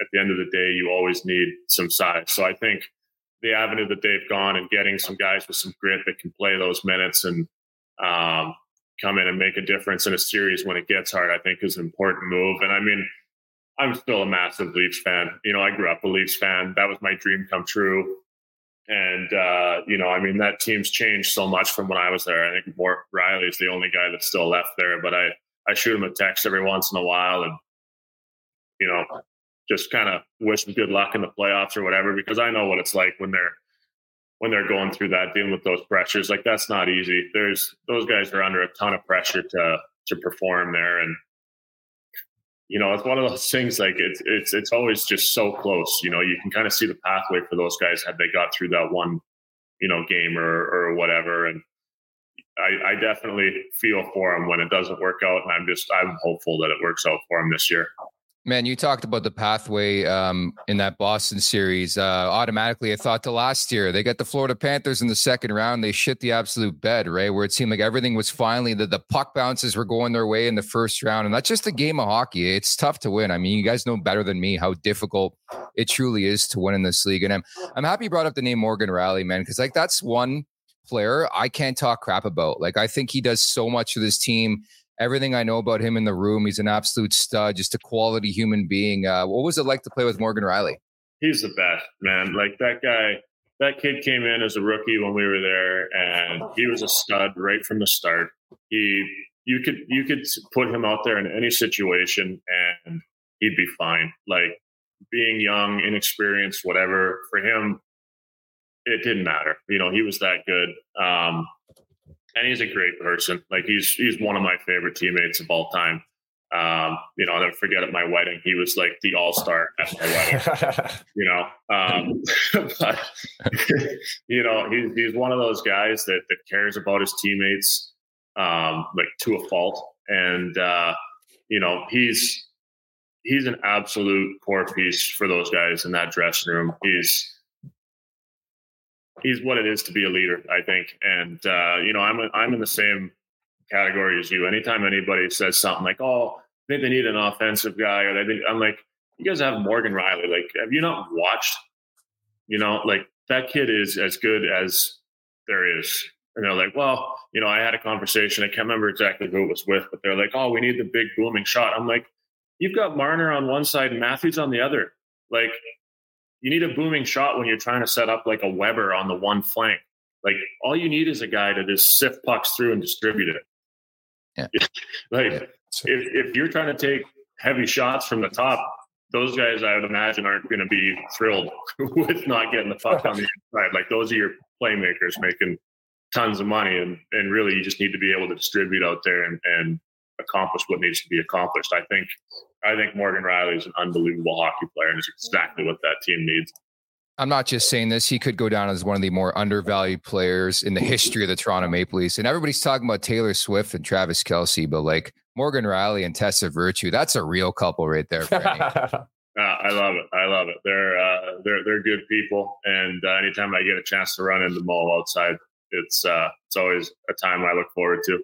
at the end of the day, you always need some size. So I think the avenue that they've gone and getting some guys with some grit that can play those minutes and um, come in and make a difference in a series when it gets hard, I think is an important move. And I mean, I'm still a massive Leafs fan. You know, I grew up a Leafs fan. That was my dream come true. And uh, you know, I mean, that team's changed so much from when I was there. I think Mort is the only guy that's still left there. But I I shoot him a text every once in a while, and you know, just kind of wish them good luck in the playoffs or whatever, because I know what it's like when they're when they're going through that, dealing with those pressures. Like that's not easy. There's those guys are under a ton of pressure to to perform there, and you know, it's one of those things like it's it's it's always just so close. You know, you can kind of see the pathway for those guys had they got through that one, you know, game or or whatever. And I, I definitely feel for them when it doesn't work out, and I'm just I'm hopeful that it works out for them this year. Man, you talked about the pathway um, in that Boston series. Uh, automatically, I thought to last year they got the Florida Panthers in the second round. They shit the absolute bed, right? Where it seemed like everything was finally that the puck bounces were going their way in the first round, and that's just a game of hockey. It's tough to win. I mean, you guys know better than me how difficult it truly is to win in this league. And I'm I'm happy you brought up the name Morgan Rielly, man, because like that's one player I can't talk crap about. Like I think he does so much for this team everything I know about him in the room. He's an absolute stud, just a quality human being. Uh, what was it like to play with Morgan Rielly? He's the best, man. Like that guy, that kid came in as a rookie when we were there, and he was a stud right from the start. He, you could, you could put him out there in any situation, and he'd be fine. Like being young, inexperienced, whatever. For him, it didn't matter. You know, he was that good. Um, and he's a great person. Like he's he's one of my favorite teammates of all time. Um, you know, I'll never forget at my wedding, he was like the all star at my wedding. <laughs> you know, um, <laughs> but <laughs> you know, he's he's one of those guys that that cares about his teammates, um, like to a fault, and uh, you know, he's he's an absolute core piece for those guys in that dressing room. He's he's what it is to be a leader, I think. And uh, you know, I'm a, I'm in the same category as you. Anytime anybody says something like, "Oh, I think they need an offensive guy," or they think, I'm like, "You guys have Morgan Rielly. Like, have you not watched? You know, like that kid is as good as there is." And they're like, "Well, you know, I had a conversation. I can't remember exactly who it was with, but they're like, "Oh, we need the big booming shot." I'm like, "You've got Marner on one side and Matthews on the other. Like, you need a booming shot when you're trying to set up like a Weber on the one flank. Like all you need is a guy to just sift pucks through and distribute it. Yeah. <laughs> like yeah. if, if you're trying to take heavy shots from the top, those guys I would imagine aren't going to be thrilled <laughs> with not getting the puck on the <laughs> inside. Like those are your playmakers making tons of money, and and really you just need to be able to distribute out there and and accomplish what needs to be accomplished. I think I think Morgan Rielly is an unbelievable hockey player and is exactly what that team needs. I'm not just saying this. He could go down as one of the more undervalued players in the history of the Toronto Maple Leafs. And everybody's talking about Taylor Swift and Travis Kelce, but like Morgan Rielly and Tessa Virtue, that's a real couple right there. <laughs> uh, I love it. I love it. They're uh, they're they're good people, and uh, anytime I get a chance to run into them all outside, it's uh, it's always a time I look forward to.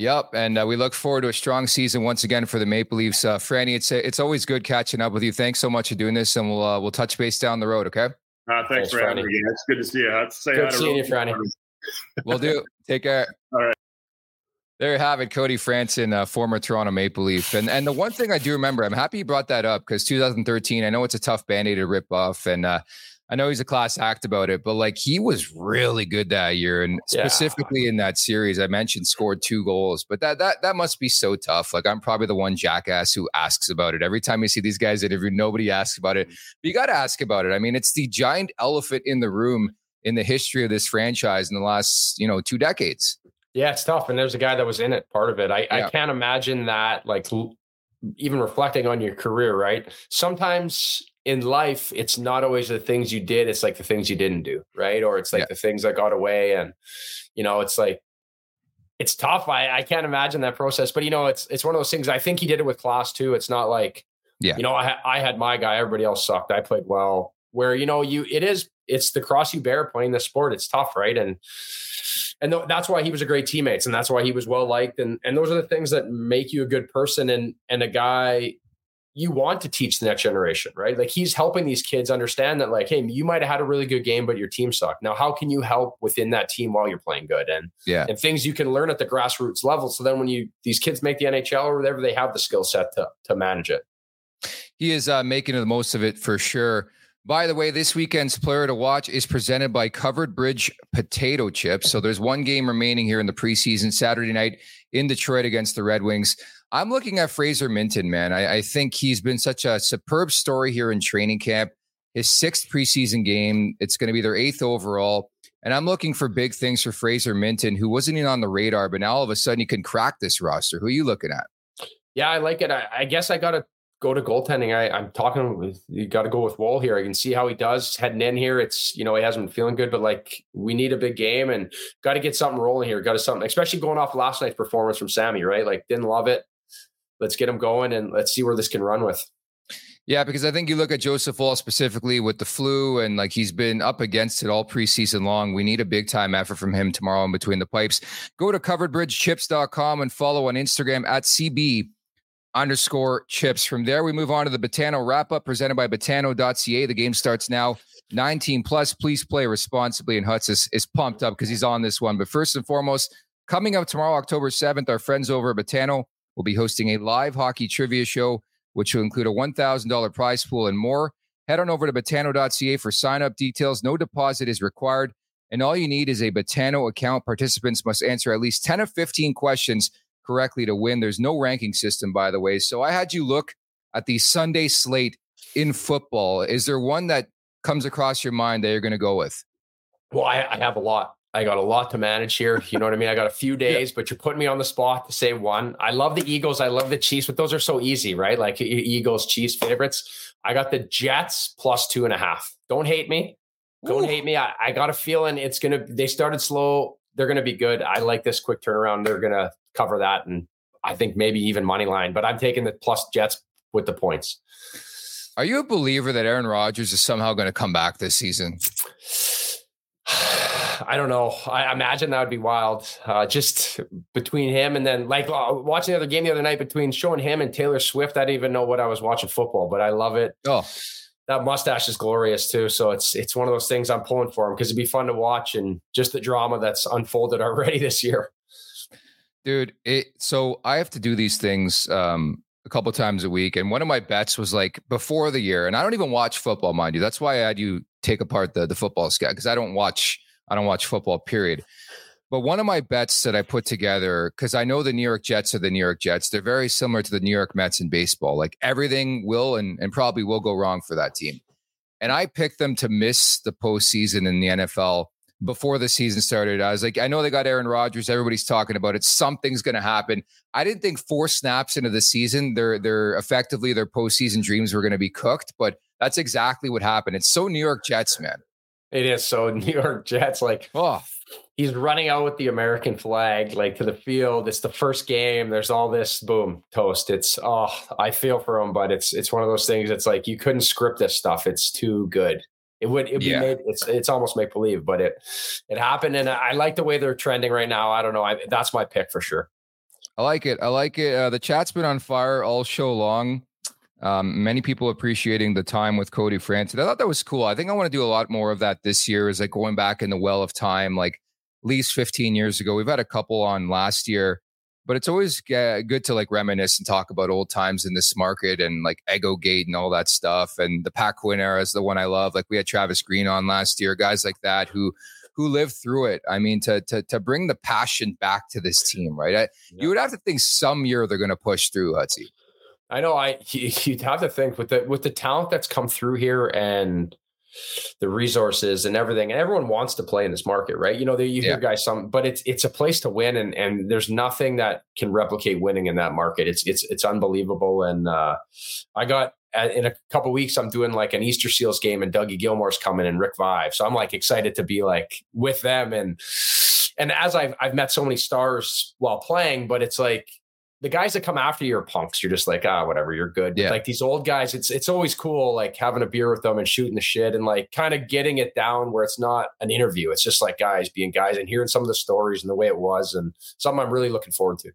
Yep, and uh, we look forward to a strong season once again for the Maple Leafs. Uh, Franny, it's it's always good catching up with you. Thanks so much for doing this, and we'll uh, we'll touch base down the road. Okay. Uh, thanks, thanks, for having me. It's good to see you. Let's say good seeing you, Franny. <laughs> We'll do. Take care. <laughs> All right. There you have it, Cody Franson, uh, former Toronto Maple Leaf. And and the one thing I do remember, I'm happy you brought that up because 2013, I know it's a tough band-aid to rip off. And uh, I know he's a class act about it, but like he was really good that year, and specifically yeah. in that series, I mentioned scored two goals. But that that that must be so tough. Like I'm probably the one jackass who asks about it every time you see these guys interviewed. Nobody asks about it. But you got to ask about it. I mean, it's the giant elephant in the room in the history of this franchise in the last you know two decades. Yeah, it's tough. And there's a guy that was in it, part of it. I, yeah. I can't imagine that, like, even reflecting on your career, right? Sometimes in life, it's not always the things you did, it's like the things you didn't do, right? Or it's like yeah. the things that got away. And, you know, it's like, it's tough. I, I can't imagine that process, but you know, it's it's one of those things. I think he did it with class too. It's not like, yeah, you know, I I had my guy, everybody else sucked. I played well. Where you know, you it is it's the cross you bear playing the sport. It's tough, right? And and th- that's why he was a great teammate, and that's why he was well liked. And and those are the things that make you a good person and and a guy you want to teach the next generation, right? Like he's helping these kids understand that, like, hey, you might have had a really good game, but your team sucked. Now, how can you help within that team while you're playing good? And yeah, and things you can learn at the grassroots level. So then when you these kids make the NHL or whatever, they have the skill set to to manage it. He is uh, making the most of it for sure. By the way, this weekend's player to watch is presented by Covered Bridge Potato Chips. So there's one game remaining here in the preseason, Saturday night in Detroit against the Red Wings. I'm looking at Fraser Minten, man. I, I think he's been such a superb story here in training camp. His sixth preseason game, it's going to be their eighth overall. And I'm looking for big things for Fraser Minten, who wasn't even on the radar, but now all of a sudden he can crack this roster. Who are you looking at? Yeah, I like it. I, I guess I got to go to goaltending. I, I'm talking with you got to go with Woll here. I can see how he does heading in here. It's you know he hasn't been feeling good, but like we need a big game and got to get something rolling here. Got to something, especially going off last night's performance from Sammy. Right, like didn't love it. Let's get him going and let's see where this can run with. Yeah, because I think you look at Joseph Woll specifically with the flu and like he's been up against it all preseason long. We need a big time effort from him tomorrow in between the pipes. Go to coveredbridgechips.com and follow on Instagram at CB underscore chips. From there, we move on to the Betano wrap up presented by Betano.ca. The game starts now. 19 plus. Please play responsibly. And Huts is, is pumped up because he's on this one. But first and foremost, coming up tomorrow, October 7th, our friends over at Betano will be hosting a live hockey trivia show, which will include a $1,000 prize pool and more. Head on over to Betano.ca for sign up details. No deposit is required. And all you need is a Betano account. Participants must answer at least 10 of 15 questions correctly to win. There's no ranking system, by the way. So I had you look at the Sunday slate in football. Is there one that comes across your mind that you're going to go with? Well, I, I, have a lot. I got a lot to manage here. You know what I mean? I got a few <laughs> days, yeah. but you're putting me on the spot to say one. I love the Eagles. I love the Chiefs, but those are so easy, right? Like Eagles, Chiefs favorites. I got the Jets plus two and a half. Don't hate me. Don't Ooh. hate me. I, I got a feeling it's going to, they started slow. They're going to be good. I like this quick turnaround. They're going to cover that. And I think maybe even money line, but I'm taking the plus Jets with the points. Are you a believer that Aaron Rodgers is somehow going to come back this season? I don't know. I imagine that would be wild. Uh, just between him and then, like uh, watching the other game the other night between showing him and Taylor Swift. I didn't even know what I was watching football, but I love it. Oh, that mustache is glorious too. So it's it's one of those things I'm pulling for him because it'd be fun to watch and just the drama that's unfolded <laughs> already this year. Dude, it so I have to do these things um a couple times a week. And one of my bets was like before the year, and I don't even watch football, mind you. That's why I had you take apart the the football scout because I don't watch I don't watch football, period. But one of my bets that I put together, because I know the New York Jets are the New York Jets, they're very similar to the New York Mets in baseball. Like everything will and, and probably will go wrong for that team. And I picked them to miss the postseason in the NFL before the season started. I was like, I know they got Aaron Rodgers. Everybody's talking about it. Something's going to happen. I didn't think four snaps into the season, they're they're effectively their postseason dreams were going to be cooked. But that's exactly what happened. It's so New York Jets, man. It is so <laughs> New York Jets. Like, oh, he's running out with the American flag, like to the field. It's the first game. There's all this boom toast. It's oh, I feel for him, but it's it's one of those things. It's like you couldn't script this stuff. It's too good. It would it yeah. be made. It's it's almost make believe, but it it happened, and I like the way they're trending right now. I don't know. I, that's my pick for sure. I like it. I like it. Uh, the chat's been on fire all show long. Um, many people appreciating the time with Cody Franson. I thought that was cool. I think I want to do a lot more of that this year. Is like going back in the well of time, like at least 15 years ago. We've had a couple on last year, but it's always good to like reminisce and talk about old times in this market and like Ego Gate and all that stuff. And the Pat Quinn era is the one I love. Like we had Travis Green on last year, guys like that who who lived through it. I mean, to to to bring the passion back to this team, right? I, You would have to think some year they're going to push through, Hutsy. I know. I <laughs> you'd have to think with the with the talent that's come through here and the resources and everything, and everyone wants to play in this market, right? You know, you hear guys some, but it's it's a place to win, and and there's nothing that can replicate winning in that market. It's it's it's unbelievable, and uh, I got in a couple weeks, I'm doing like an Easter Seals game, and Dougie Gilmour's coming and Rick Vaive, so I'm like excited to be like with them, and and as I've I've met so many stars while playing, but it's like the guys that come after you are punks. You're just like, ah, whatever, you're good. Yeah. Like these old guys, it's it's always cool, like having a beer with them and shooting the shit and like kind of getting it down where it's not an interview. It's just like guys being guys and hearing some of the stories and the way it was, and something I'm really looking forward to.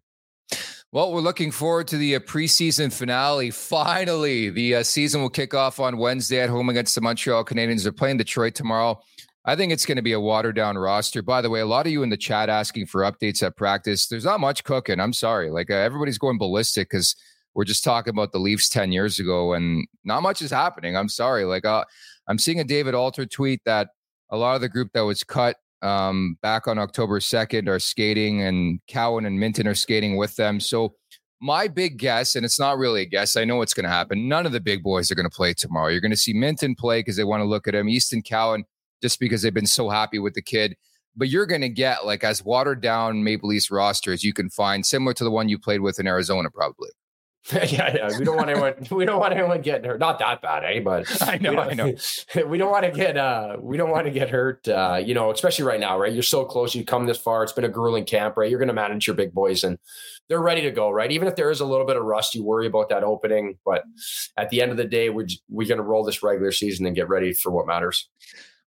Well, we're looking forward to the uh, preseason finale. Finally, the uh, season will kick off on Wednesday at home against the Montreal Canadiens. They're playing Detroit tomorrow. I think it's going to be a watered down roster. By the way, a lot of you in the chat asking for updates at practice. There's not much cooking. I'm sorry. Like uh, everybody's going ballistic because we're just talking about the Leafs 10 years ago and not much is happening. I'm sorry. Like uh, I'm seeing a David Alter tweet that a lot of the group that was cut um, back on October 2nd are skating and Cowan and Minten are skating with them. So my big guess, and it's not really a guess, I know what's going to happen. None of the big boys are going to play tomorrow. You're going to see Minten play because they want to look at him. Easton Cowan just because they've been so happy with the kid. But you're going to get like as watered down Maple Leafs roster as you can find, similar to the one you played with in Arizona, probably. <laughs> yeah, yeah, we don't want anyone. <laughs> We don't want anyone getting hurt. Not that bad, eh? But <laughs> I know, I know. We don't want to get. uh We don't want to get hurt. Uh, you know, especially right now, right? You're so close. You come this far. It's been a grueling camp, right? You're going to manage your big boys, and they're ready to go, right? Even if there is a little bit of rust, you worry about that opening. But at the end of the day, we're we're going to roll this regular season and get ready for what matters.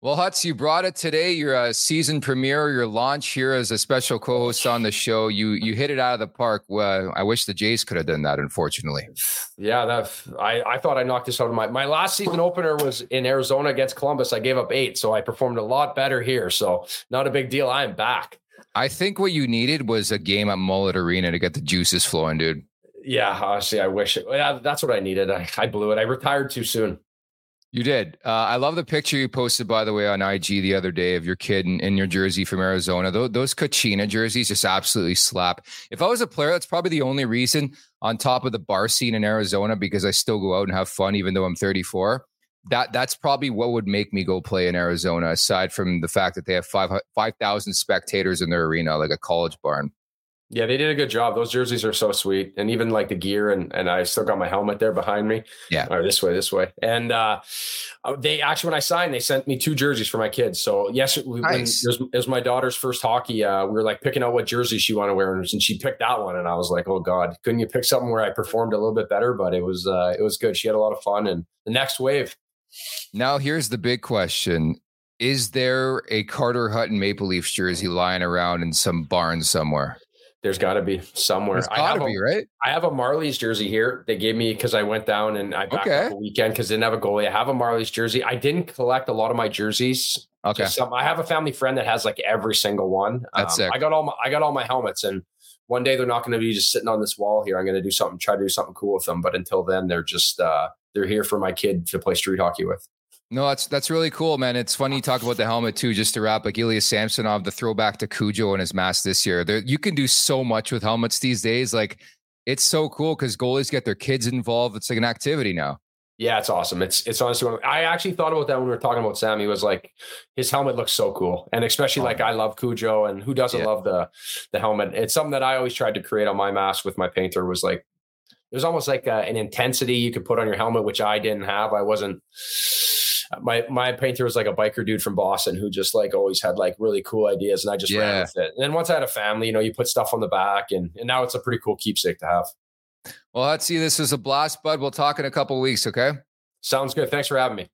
Well, Huts, you brought it today. Your uh, season premiere, your launch here as a special co-host on the show. You you hit it out of the park. Well, I wish the Jays could have done that. Unfortunately, yeah, that I, I thought I knocked this out of my my last season opener was in Arizona against Columbus. I gave up eight, so I performed a lot better here. So not a big deal. I am back. I think what you needed was a game at Mullet Arena to get the juices flowing, dude. Yeah, honestly, I wish it. That's what I needed. I, I blew it. I retired too soon. You did. Uh, I love the picture you posted, by the way, on IG the other day of your kid in, in your jersey from Arizona. Those, those Kachina jerseys just absolutely slap. If I was a player, that's probably the only reason on top of the bar scene in Arizona, because I still go out and have fun, even though I'm 34. That that's probably what would make me go play in Arizona, aside from the fact that they have five five thousand spectators in their arena, like a college barn. Yeah, they did a good job. Those jerseys are so sweet, and even like the gear, and and I still got my helmet there behind me. Yeah, or this way, this way. And uh, uh they actually, when I signed, they sent me two jerseys for my kids. So yes, nice. when it was, it was my daughter's first hockey. Uh, we were like picking out what jersey she wanted to wear, and she picked that one, and I was like, oh god, couldn't you pick something where I performed a little bit better? But it was uh, it was good. She had a lot of fun, and the next wave. Now here's the big question: Is there a Carter Hutton Maple Leafs jersey lying around in some barn somewhere? There's got to be somewhere. There's got to be, right? I have a Marlies jersey here. They gave me because I went down and I backed okay. up a weekend because they didn't have a goalie. I have a Marlies jersey. I didn't collect a lot of my jerseys. Okay. Some, I have a family friend that has like every single one. That's um, I got all my I got all my helmets, and one day they're not going to be just sitting on this wall here. I'm going to do something, try to do something cool with them. But until then, they're just uh, they're here for my kid to play street hockey with. No, that's that's really cool, man. It's funny you talk about the helmet too. Just to wrap, like Ilya Samsonov, the throwback to Cujo and his mask this year. There, you can do so much with helmets these days. Like, it's so cool because goalies get their kids involved. It's like an activity now. Yeah, it's awesome. It's it's honestly one. Of, I actually thought about that when we were talking about Sammy. He was like, his helmet looks so cool, and especially like I love Cujo, and who doesn't yeah. love the the helmet? It's something that I always tried to create on my mask with my painter. Was like, it was almost like a, uh, an intensity you could put on your helmet, which I didn't have. I wasn't my my painter was like a biker dude from Boston who just like always had like really cool ideas, and I just yeah. ran with it. And then once I had a family, you know, you put stuff on the back, and and now it's a pretty cool keepsake to have. Well, let's see. This is a blast, bud. We'll talk in a couple weeks. Okay. Sounds good. Thanks for having me.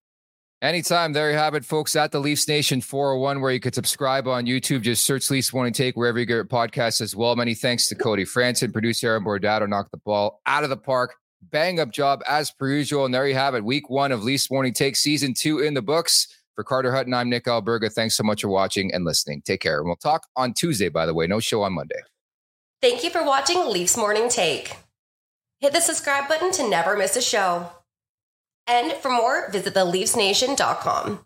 Anytime. There you have it, folks, at the Leafs Nation 401, where you could subscribe on YouTube. Just search Leafs Morning Take wherever you get your podcasts as well. Many thanks to Cody Franson, producer Aaron Bordato, knocked the ball out of the park. Bang up job as per usual. And there you have it. Week one of Leafs Morning Take, season two in the books. For Carter Hutton, I'm Nick Alberga. Thanks so much for watching and listening. Take care. And we'll talk on Tuesday, by the way. No show on Monday. Thank you for watching Leafs Morning Take. Hit the subscribe button to never miss a show. And for more, visit theleafsnation.com.